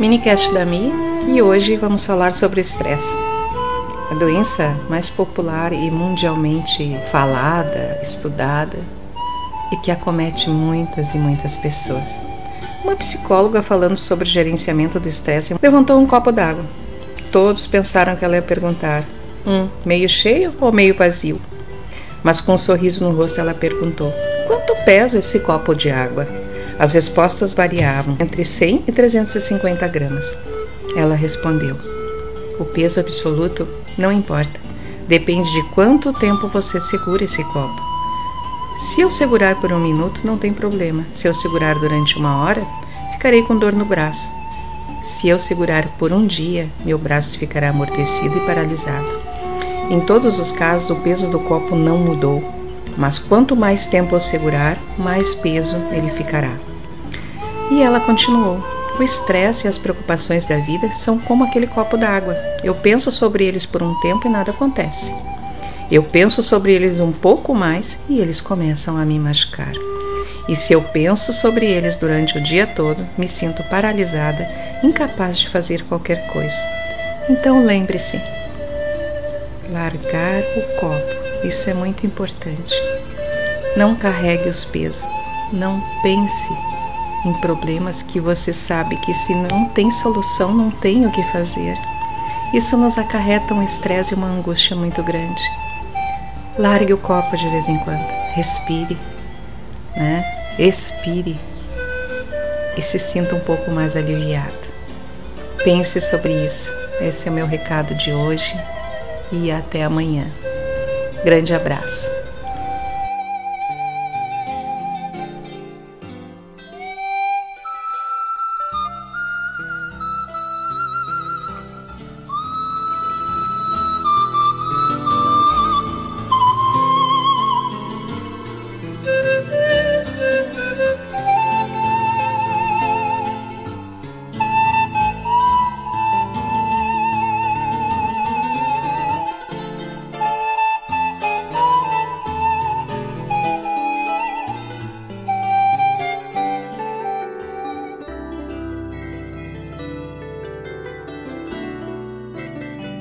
Minicast da Mi e hoje vamos falar sobre estresse. A doença mais popular e mundialmente falada, estudada e que acomete muitas e muitas pessoas. Uma psicóloga falando sobre gerenciamento do estresse levantou um copo d'água. Todos pensaram que ela ia perguntar: um meio cheio ou meio vazio? Mas com um sorriso no rosto ela perguntou: Quanto pesa esse copo de água? As respostas variavam entre 100 e 350 gramas. Ela respondeu: O peso absoluto não importa. Depende de quanto tempo você segura esse copo. Se eu segurar por um minuto, não tem problema. Se eu segurar durante uma hora, ficarei com dor no braço. Se eu segurar por um dia, meu braço ficará amortecido e paralisado. Em todos os casos, o peso do copo não mudou, mas quanto mais tempo eu segurar, mais peso ele ficará. E ela continuou: O estresse e as preocupações da vida são como aquele copo d'água. Eu penso sobre eles por um tempo e nada acontece. Eu penso sobre eles um pouco mais e eles começam a me machucar. E se eu penso sobre eles durante o dia todo, me sinto paralisada, incapaz de fazer qualquer coisa. Então lembre-se: largar o copo, isso é muito importante. Não carregue os pesos, não pense em problemas que você sabe que se não tem solução, não tem o que fazer. Isso nos acarreta um estresse e uma angústia muito grande. Largue o copo de vez em quando, respire, né? Expire e se sinta um pouco mais aliviado. Pense sobre isso. Esse é o meu recado de hoje e até amanhã. Grande abraço.